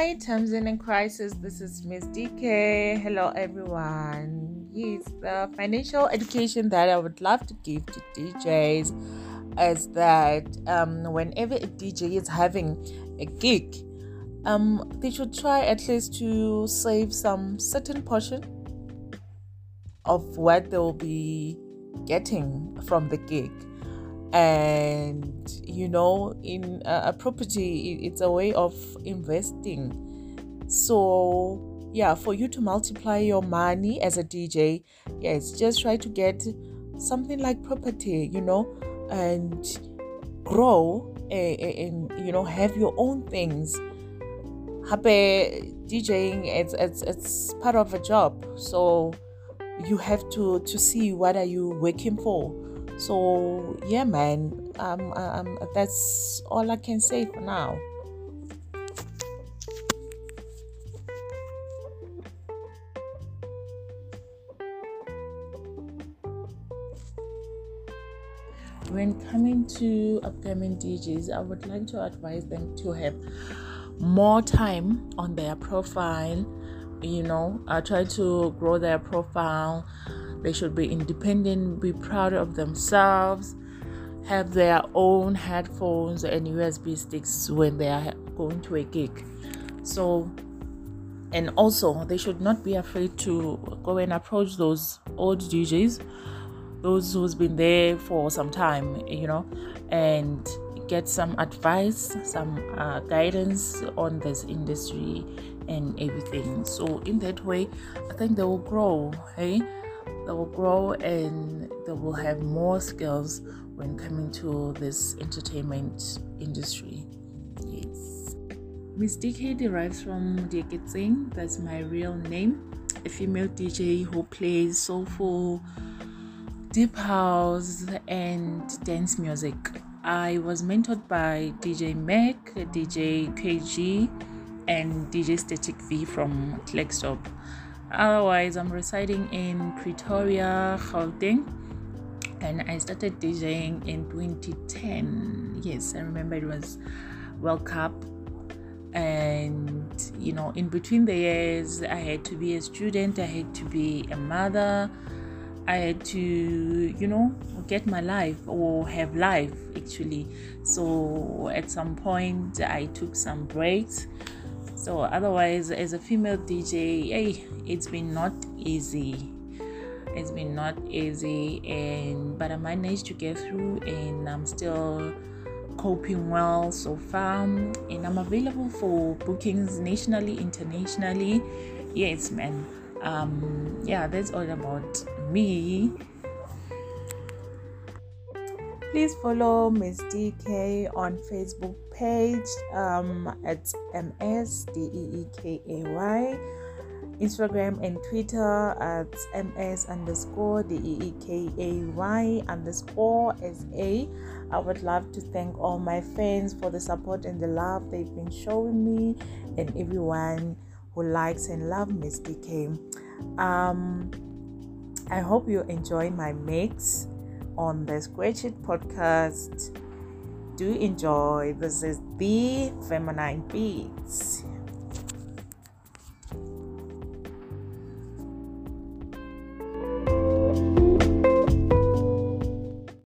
Hi, in Crisis. This is Miss DeeKay. Hello, everyone. Yes, the financial education that I would love to give to DJs is that um, whenever a DJ is having a gig, um, they should try at least to save some certain portion of what they will be getting from the gig and you know in a, property it's a way of investing. So yeah for you to multiply your money as a dj yes just try to get something like property you know and grow and, you know have your own things. Happy djing it's, it's it's part of a job. So you have to to see what are you working for so yeah man um, um that's all i can say for now when coming to upcoming DJs, I would like to advise them to have more time on their profile. You know, I try to grow their profile they should be independent, be proud of themselves, have their own headphones and USB sticks when they are going to a gig. So, and also, they should not be afraid to go and approach those old DJs, those who's been there for some time, you know, and get some advice, some uh, guidance on this industry and everything. So, in that way, I think they will grow. Hey they will grow and they will have more skills when coming to this entertainment industry. Yes. Miss DeeKay derives from Dieketsing, that's my real name, a female DJ who plays soulful, deep house, and dance music. I was mentored by DJ Mac, DJ KG, and DJ Static V from Klerksdorp. Otherwise, I'm residing in Pretoria, Gauteng, and I started DJing in 2010. Yes, I remember it was World Cup, and you know, in between the years, I had to be a student, I had to be a mother, I had to, you know, get my life or have life actually. So at some point, I took some breaks so otherwise as a female dj hey it's been not easy. It's been not easy and but i managed to get through and i'm still coping well so far. And i'm available for bookings nationally internationally. Yes man. Um yeah that's all about me please follow miss deekay on facebook page um, at msdeekay instagram and twitter at ms underscore deekay underscore sa i would love to thank all my fans for the support and the love they've been showing me and everyone who likes and love miss deekay um, i hope you enjoy my mix on the It podcast. Do enjoy. This is the Feminine Beats.